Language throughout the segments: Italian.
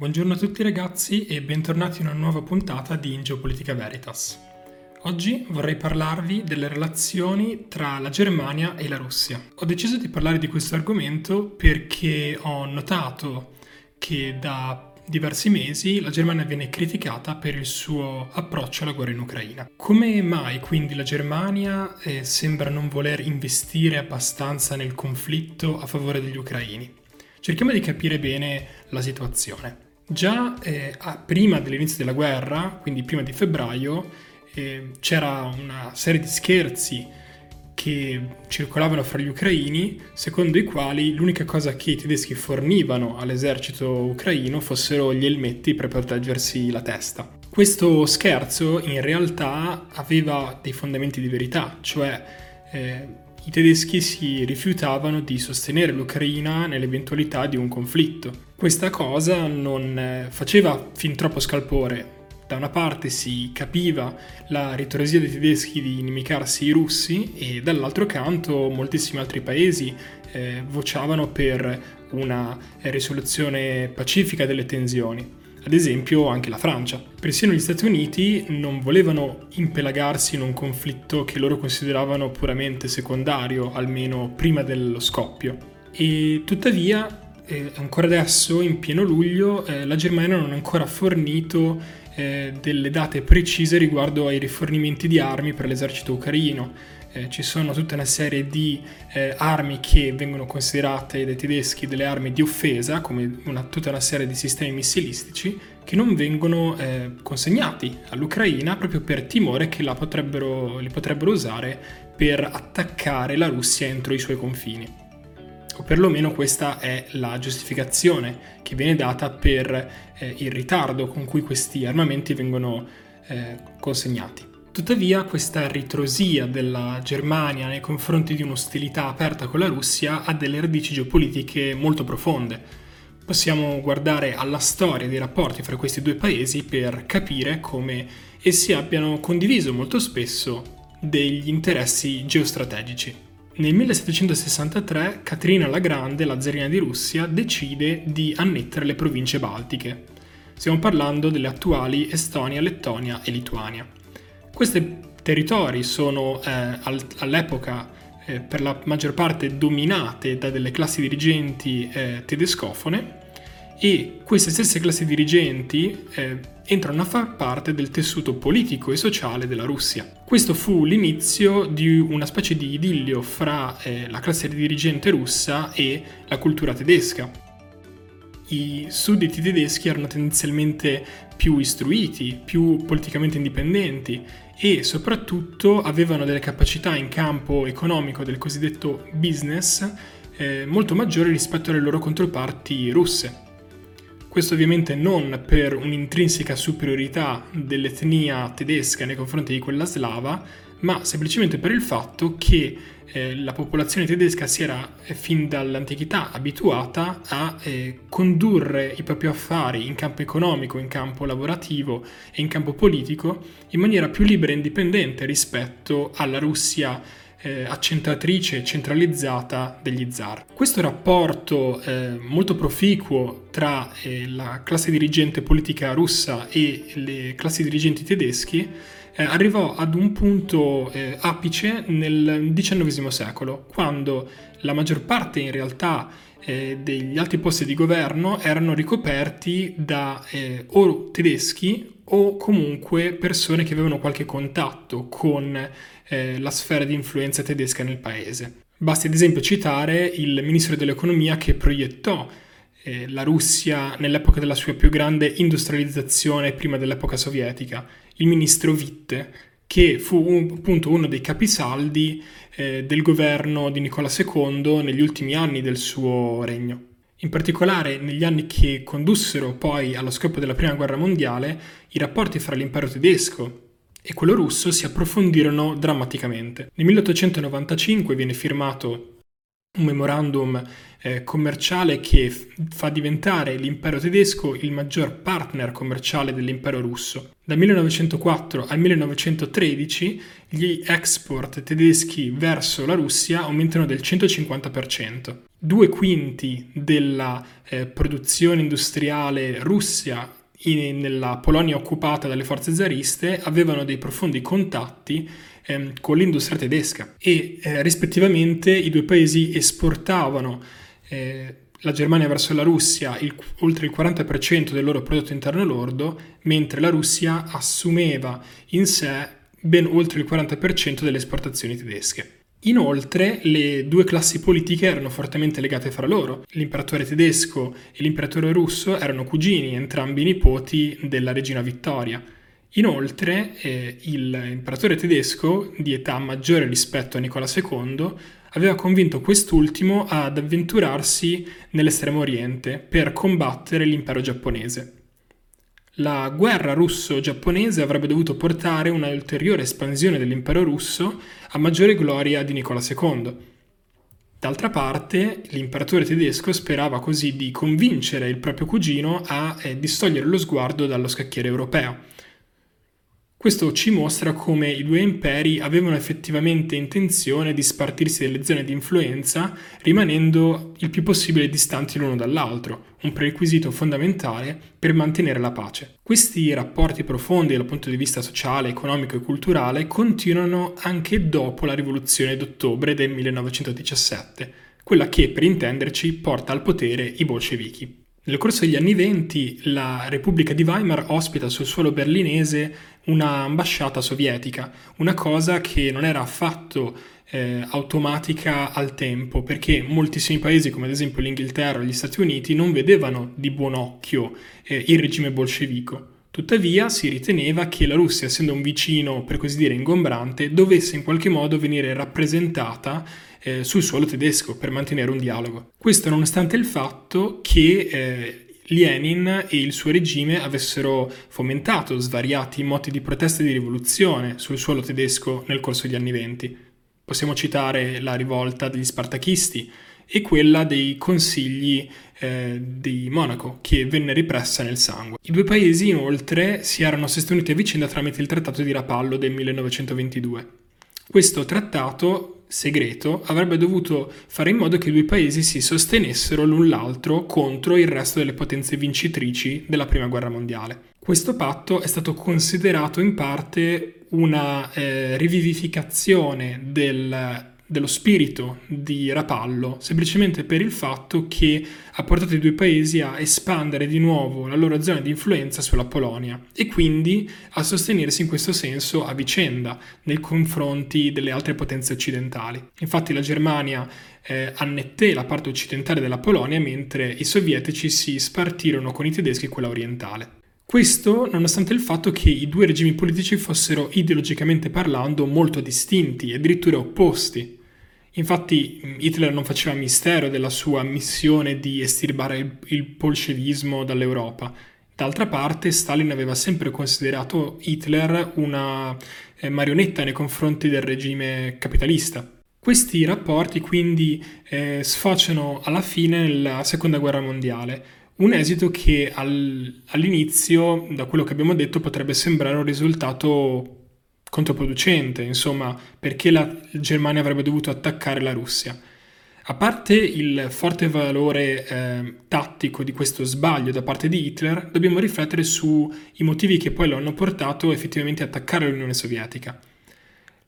Buongiorno a tutti ragazzi e bentornati in una nuova puntata di In Geopolitica Veritas. Oggi vorrei parlarvi delle relazioni tra la Germania e la Russia. Ho deciso di parlare di questo argomento perché ho notato che da diversi mesi la Germania viene criticata per il suo approccio alla guerra in Ucraina. Come mai quindi la Germania eh, sembra non voler investire abbastanza nel conflitto a favore degli ucraini? Cerchiamo di capire bene la situazione. Già eh, prima dell'inizio della guerra, quindi prima di febbraio, eh, c'era una serie di scherzi che circolavano fra gli ucraini, secondo i quali l'unica cosa che i tedeschi fornivano all'esercito ucraino fossero gli elmetti per proteggersi la testa. Questo scherzo in realtà aveva dei fondamenti di verità, cioè eh, i tedeschi si rifiutavano di sostenere l'Ucraina nell'eventualità di un conflitto. Questa cosa non eh, faceva fin troppo scalpore. Da una parte si capiva la ritrosia dei tedeschi di inimicarsi i russi e dall'altro canto moltissimi altri paesi eh, vociavano per una risoluzione pacifica delle tensioni ad esempio anche la Francia. Persino gli Stati Uniti non volevano impelagarsi in un conflitto che loro consideravano puramente secondario, almeno prima dello scoppio. E tuttavia, eh, ancora adesso, in pieno luglio, eh, la Germania non ha ancora fornito eh, delle date precise riguardo ai rifornimenti di armi per l'esercito ucraino eh, ci sono tutta una serie di eh, armi che vengono considerate dai tedeschi delle armi di offesa, come una, tutta una serie di sistemi missilistici, che non vengono eh, consegnati all'Ucraina proprio per timore che potrebbero, li potrebbero usare per attaccare la Russia entro i suoi confini. O perlomeno questa è la giustificazione che viene data per eh, il ritardo con cui questi armamenti vengono eh, consegnati. Tuttavia questa ritrosia della Germania nei confronti di un'ostilità aperta con la Russia ha delle radici geopolitiche molto profonde. Possiamo guardare alla storia dei rapporti fra questi due paesi per capire come essi abbiano condiviso molto spesso degli interessi geostrategici. Nel 1763 Caterina la Grande, la zarina di Russia, decide di annettere le province baltiche. Stiamo parlando delle attuali Estonia, Lettonia e Lituania. Questi territori sono eh, al, all'epoca eh, per la maggior parte dominate da delle classi dirigenti eh, tedescofone e queste stesse classi dirigenti eh, entrano a far parte del tessuto politico e sociale della Russia. Questo fu l'inizio di una specie di idillio fra eh, la classe dirigente russa e la cultura tedesca i sudditi tedeschi erano tendenzialmente più istruiti, più politicamente indipendenti e soprattutto avevano delle capacità in campo economico del cosiddetto business eh, molto maggiori rispetto alle loro controparti russe. Questo ovviamente non per un'intrinseca superiorità dell'etnia tedesca nei confronti di quella slava, ma semplicemente per il fatto che eh, la popolazione tedesca si era eh, fin dall'antichità abituata a eh, condurre i propri affari in campo economico, in campo lavorativo e in campo politico in maniera più libera e indipendente rispetto alla Russia eh, accentratrice e centralizzata degli zar. Questo rapporto eh, molto proficuo tra eh, la classe dirigente politica russa e le classi dirigenti tedeschi eh, arrivò ad un punto eh, apice nel XIX secolo, quando la maggior parte in realtà eh, degli alti posti di governo erano ricoperti da eh, o tedeschi o comunque persone che avevano qualche contatto con eh, la sfera di influenza tedesca nel paese. Basti ad esempio citare il ministro dell'economia che proiettò eh, la Russia nell'epoca della sua più grande industrializzazione prima dell'epoca sovietica, il ministro Witte, che fu un, appunto uno dei capisaldi eh, del governo di Nicola II negli ultimi anni del suo regno. In particolare negli anni che condussero poi allo scoppio della Prima Guerra Mondiale, i rapporti fra l'impero tedesco e quello russo si approfondirono drammaticamente. Nel 1895 viene firmato un memorandum eh, commerciale che f- fa diventare l'impero tedesco il maggior partner commerciale dell'impero russo. Dal 1904 al 1913 gli export tedeschi verso la Russia aumentano del 150%. Due quinti della eh, produzione industriale russa in, nella Polonia occupata dalle forze zariste avevano dei profondi contatti ehm, con l'industria tedesca e eh, rispettivamente i due paesi esportavano eh, la Germania verso la Russia il, oltre il 40% del loro prodotto interno lordo, mentre la Russia assumeva in sé ben oltre il 40% delle esportazioni tedesche. Inoltre, le due classi politiche erano fortemente legate fra loro. L'imperatore tedesco e l'imperatore russo erano cugini, entrambi nipoti della regina Vittoria. Inoltre, eh, l'imperatore tedesco, di età maggiore rispetto a Nicola II, aveva convinto quest'ultimo ad avventurarsi nell'estremo oriente per combattere l'impero giapponese. La guerra russo-giapponese avrebbe dovuto portare una ulteriore espansione dell'impero russo a maggiore gloria di Nicola II. D'altra parte, l'imperatore tedesco sperava così di convincere il proprio cugino a eh, distogliere lo sguardo dallo scacchiere europeo questo ci mostra come i due imperi avevano effettivamente intenzione di spartirsi delle zone di influenza rimanendo il più possibile distanti l'uno dall'altro, un prerequisito fondamentale per mantenere la pace. Questi rapporti profondi dal punto di vista sociale, economico e culturale continuano anche dopo la rivoluzione d'ottobre del 1917, quella che, per intenderci, porta al potere i bolscevichi. Nel corso degli anni venti la Repubblica di Weimar ospita sul suolo berlinese un'ambasciata sovietica, una cosa che non era affatto eh, automatica al tempo, perché moltissimi paesi, come ad esempio l'Inghilterra o gli Stati Uniti, non vedevano di buon occhio eh, il regime bolscevico. Tuttavia si riteneva che la Russia, essendo un vicino, per così dire, ingombrante, dovesse in qualche modo venire rappresentata eh, sul suolo tedesco per mantenere un dialogo. Questo nonostante il fatto che eh, Lenin e il suo regime avessero fomentato svariati moti di protesta e di rivoluzione sul suolo tedesco nel corso degli anni venti. Possiamo citare la rivolta degli spartachisti e quella dei consigli eh, di Monaco, che venne ripressa nel sangue. I due paesi inoltre si erano sostenuti a vicenda tramite il Trattato di Rapallo del 1922. Questo trattato segreto avrebbe dovuto fare in modo che i due paesi si sostenessero l'un l'altro contro il resto delle potenze vincitrici della Prima Guerra Mondiale. Questo patto è stato considerato in parte una eh, rivivificazione del dello spirito di Rapallo, semplicemente per il fatto che ha portato i due paesi a espandere di nuovo la loro zona di influenza sulla Polonia e quindi a sostenersi in questo senso a vicenda nei confronti delle altre potenze occidentali. Infatti la Germania eh, annetté la parte occidentale della Polonia mentre i sovietici si spartirono con i tedeschi quella orientale. Questo nonostante il fatto che i due regimi politici fossero ideologicamente parlando molto distinti, addirittura opposti. Infatti Hitler non faceva mistero della sua missione di estirbare il, il bolscevismo dall'Europa. D'altra parte Stalin aveva sempre considerato Hitler una eh, marionetta nei confronti del regime capitalista. Questi rapporti quindi eh, sfociano alla fine nella seconda guerra mondiale, un esito che al, all'inizio, da quello che abbiamo detto, potrebbe sembrare un risultato controproducente, insomma, perché la Germania avrebbe dovuto attaccare la Russia. A parte il forte valore eh, tattico di questo sbaglio da parte di Hitler, dobbiamo riflettere sui motivi che poi lo hanno portato effettivamente a attaccare l'Unione Sovietica.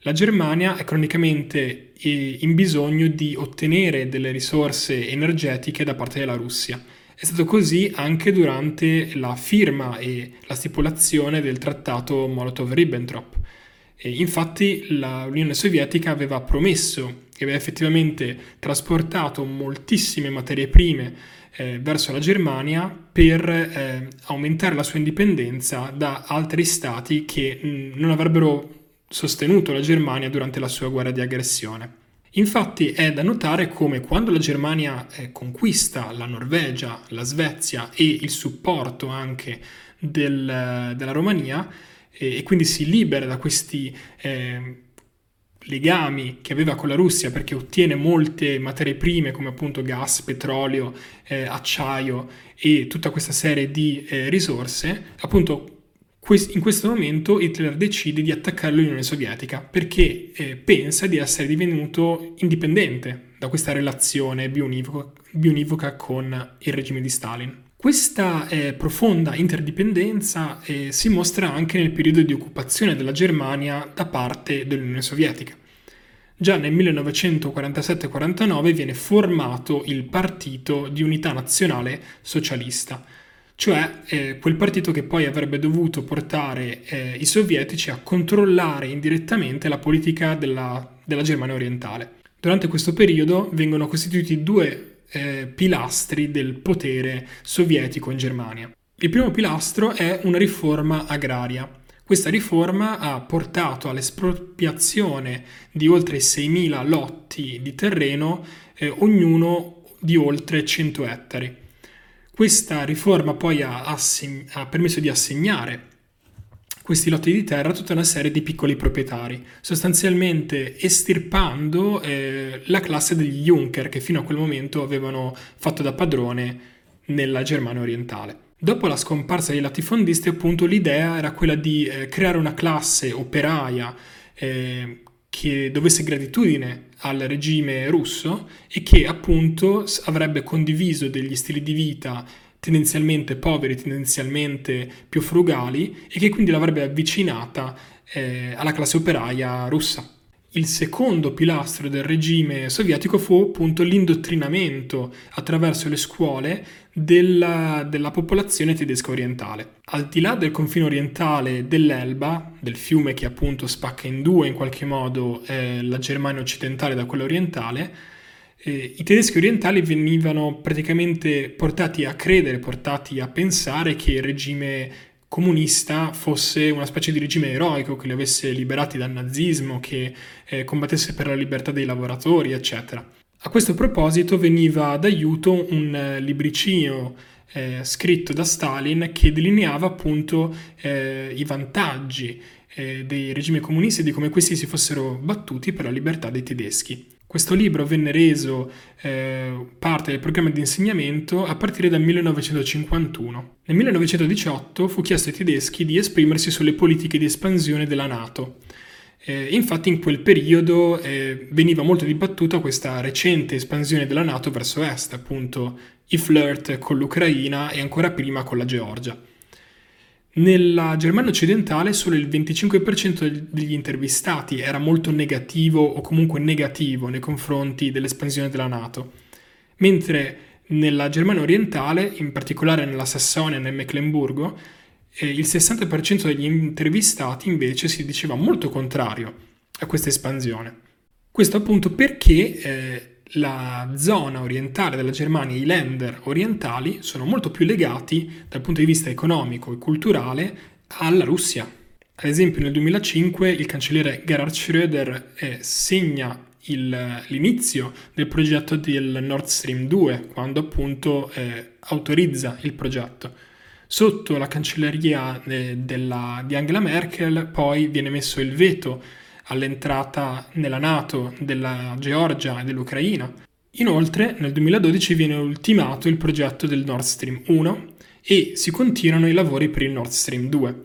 La Germania è cronicamente in bisogno di ottenere delle risorse energetiche da parte della Russia. È stato così anche durante la firma e la stipulazione del trattato Molotov-Ribbentrop. E infatti l'Unione Sovietica aveva promesso e aveva effettivamente trasportato moltissime materie prime eh, verso la Germania per eh, aumentare la sua indipendenza da altri stati che mh, non avrebbero sostenuto la Germania durante la sua guerra di aggressione. Infatti è da notare come quando la Germania eh, conquista la Norvegia, la Svezia e il supporto anche del, della Romania, e, quindi si libera da questi eh, legami che aveva con la Russia perché ottiene molte materie prime come appunto gas, petrolio, eh, acciaio e tutta questa serie di eh, risorse, appunto in questo momento Hitler decide di attaccare l'Unione Sovietica perché eh, pensa di essere divenuto indipendente da questa relazione bionivoca, bionivoca con il regime di Stalin. Questa eh, profonda interdipendenza eh, si mostra anche nel periodo di occupazione della Germania da parte dell'Unione Sovietica. Già nel 1947-49 viene formato il Partito di Unità Nazionale Socialista, cioè eh, quel partito che poi avrebbe dovuto portare eh, i sovietici a controllare indirettamente la politica della, della Germania orientale. Durante questo periodo vengono costituiti due eh, pilastri del potere sovietico in Germania. Il primo pilastro è una riforma agraria. Questa riforma ha portato all'espropriazione di oltre 6.000 lotti di terreno, eh, ognuno di oltre 100 ettari. Questa riforma poi ha, asseg- ha permesso di assegnare questi lotti di terra tutta una serie di piccoli proprietari, sostanzialmente estirpando eh, la classe degli Junker che fino a quel momento avevano fatto da padrone nella Germania orientale. Dopo la scomparsa dei latifondisti, appunto, l'idea era quella di eh, creare una classe operaia eh, che dovesse gratitudine al regime russo e che appunto avrebbe condiviso degli stili di vita tendenzialmente poveri, tendenzialmente più frugali e che quindi l'avrebbe avvicinata eh, alla classe operaia russa. Il secondo pilastro del regime sovietico fu appunto l'indottrinamento attraverso le scuole della, della, popolazione tedesca orientale. Al di là del confine orientale dell'Elba, del fiume che appunto spacca in due in qualche modo eh, la Germania occidentale da quella orientale, eh, i tedeschi orientali venivano praticamente portati a credere, portati a pensare che il regime comunista fosse una specie di regime eroico che li avesse liberati dal nazismo, che eh, combattesse per la libertà dei lavoratori, eccetera. A questo proposito veniva d'aiuto un eh, libricino eh, scritto da Stalin che delineava appunto eh, i vantaggi eh, dei regimi comunisti e di come questi si fossero battuti per la libertà dei tedeschi. Questo libro venne reso eh, parte del programma di insegnamento a partire dal 1951. Nel 1918 fu chiesto ai tedeschi di esprimersi sulle politiche di espansione della Nato. Eh, infatti in quel periodo eh, veniva molto dibattuta questa recente espansione della Nato verso est, appunto i flirt con l'Ucraina e ancora prima con la Georgia. Nella Germania occidentale solo il 25% degli intervistati era molto negativo o comunque negativo nei confronti dell'espansione della Nato, mentre nella Germania orientale, in particolare nella Sassonia e nel Meclemburgo, eh, il 60% degli intervistati invece si diceva molto contrario a questa espansione. Questo appunto perché eh, la zona orientale della Germania, i Länder orientali, sono molto più legati dal punto di vista economico e culturale alla Russia. Ad esempio nel 2005 il cancelliere Gerhard Schröder eh, segna il, l'inizio del progetto del Nord Stream 2, quando appunto eh, autorizza il progetto. Sotto la cancelleria eh, della, di Angela Merkel poi viene messo il veto all'entrata nella Nato della Georgia e dell'Ucraina. Inoltre nel 2012 viene ultimato il progetto del Nord Stream 1 e si continuano i lavori per il Nord Stream 2.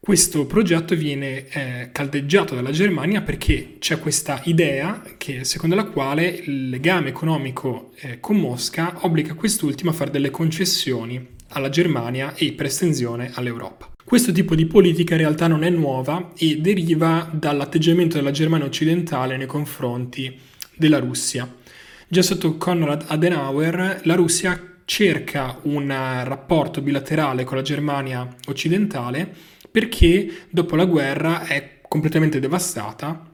Questo progetto viene eh, caldeggiato dalla Germania perché c'è questa idea che, secondo la quale il legame economico eh, con Mosca obbliga quest'ultima a fare delle concessioni alla Germania e per estensione all'Europa. Questo tipo di politica in realtà non è nuova e deriva dall'atteggiamento della Germania occidentale nei confronti della Russia. Già sotto Konrad Adenauer la Russia cerca un rapporto bilaterale con la Germania occidentale perché dopo la guerra è completamente devastata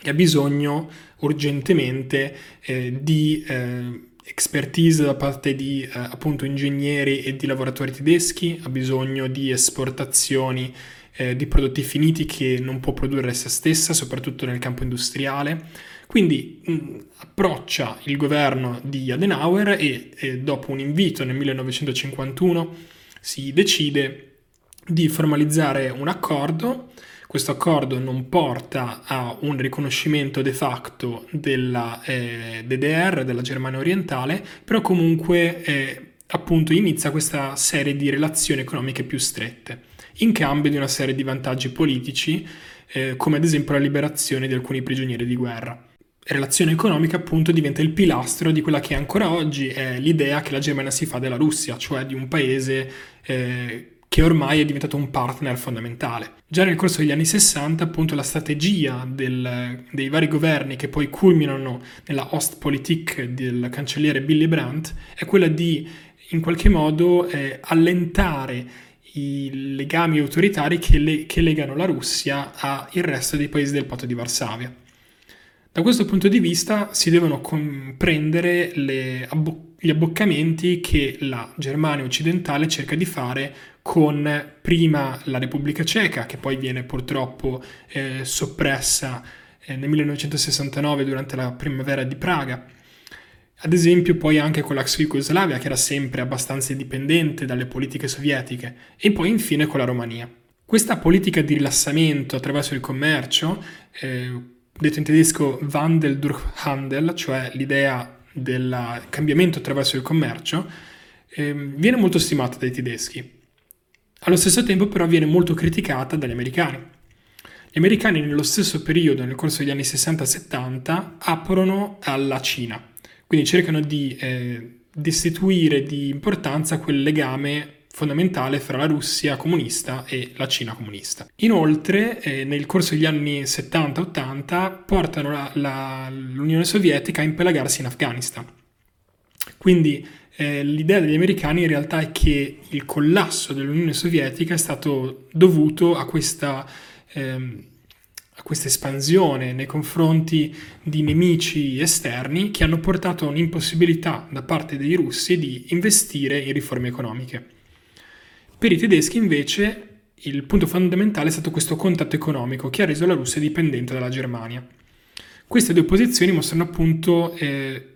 e ha bisogno urgentemente eh, di eh, expertise da parte di eh, appunto ingegneri e di lavoratori tedeschi, ha bisogno di esportazioni eh, di prodotti finiti che non può produrre se stessa, soprattutto nel campo industriale. Quindi mh, approccia il governo di Adenauer e, e dopo un invito nel 1951 si decide di formalizzare un accordo. Questo accordo non porta a un riconoscimento de facto della eh, DDR, della Germania orientale, però comunque eh, appunto inizia questa serie di relazioni economiche più strette, in cambio di una serie di vantaggi politici, eh, come ad esempio la liberazione di alcuni prigionieri di guerra. Relazione economica appunto diventa il pilastro di quella che ancora oggi è l'idea che la Germania si fa della Russia, cioè di un paese eh, che ormai è diventato un partner fondamentale. Già nel corso degli anni 60 appunto la strategia del, dei vari governi che poi culminano nella Ostpolitik del cancelliere Billy Brandt è quella di in qualche modo eh, allentare i legami autoritari che, le, che legano la Russia al resto dei paesi del patto di Varsavia. Da questo punto di vista si devono comprendere abbo- gli abboccamenti che la Germania occidentale cerca di fare con prima la Repubblica Ceca, che poi viene purtroppo eh, soppressa eh, nel 1969 durante la primavera di Praga. Ad esempio poi anche con l'ex Jugoslavia, che era sempre abbastanza indipendente dalle politiche sovietiche, e poi infine con la Romania. Questa politica di rilassamento attraverso il commercio, eh, detto in tedesco Wandel durch Handel, cioè l'idea del cambiamento attraverso il commercio, eh, viene molto stimata dai tedeschi. Allo stesso tempo però viene molto criticata dagli americani. Gli americani nello stesso periodo, nel corso degli anni 60-70, aprono alla Cina, quindi cercano di eh, destituire di importanza quel legame fondamentale fra la Russia comunista e la Cina comunista. Inoltre, eh, nel corso degli anni 70-80, portano la, la, l'Unione Sovietica a impelagarsi in Afghanistan. Quindi eh, l'idea degli americani in realtà è che il collasso dell'Unione Sovietica è stato dovuto a questa... Ehm, a questa espansione nei confronti di nemici esterni che hanno portato a un'impossibilità da parte dei russi di investire in riforme economiche. Per i tedeschi invece il punto fondamentale è stato questo contatto economico che ha reso la Russia dipendente dalla Germania. Queste due posizioni mostrano appunto eh,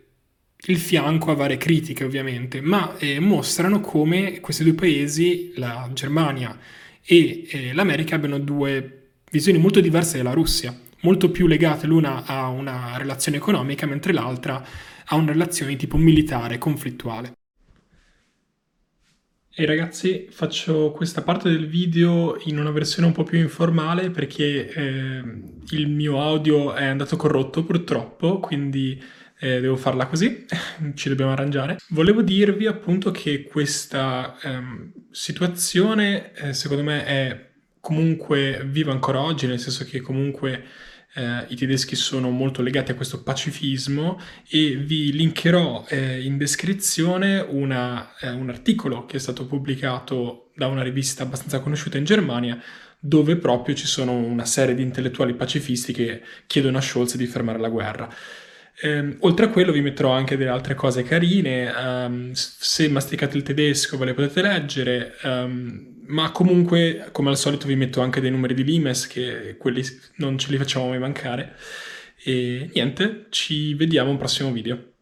il fianco a varie critiche ovviamente, ma eh, mostrano come questi due paesi, la Germania e eh, l'America, abbiano due visioni molto diverse della Russia, molto più legate l'una a una relazione economica mentre l'altra a una relazione di tipo militare, conflittuale. E ragazzi, faccio questa parte del video in una versione un po' più informale perché eh, il mio audio è andato corrotto purtroppo, quindi eh, devo farla così, ci dobbiamo arrangiare. Volevo dirvi appunto che questa ehm, situazione eh, secondo me è comunque viva ancora oggi, nel senso che comunque eh, i tedeschi sono molto legati a questo pacifismo e vi linkerò eh, in descrizione una, eh, un articolo che è stato pubblicato da una rivista abbastanza conosciuta in Germania dove proprio ci sono una serie di intellettuali pacifisti che chiedono a Scholz di fermare la guerra. Eh, oltre a quello vi metterò anche delle altre cose carine, um, se masticate il tedesco ve le potete leggere, um, ma comunque come al solito vi metto anche dei numeri di Limes che quelli non ce li facciamo mai mancare. E niente, ci vediamo al prossimo video.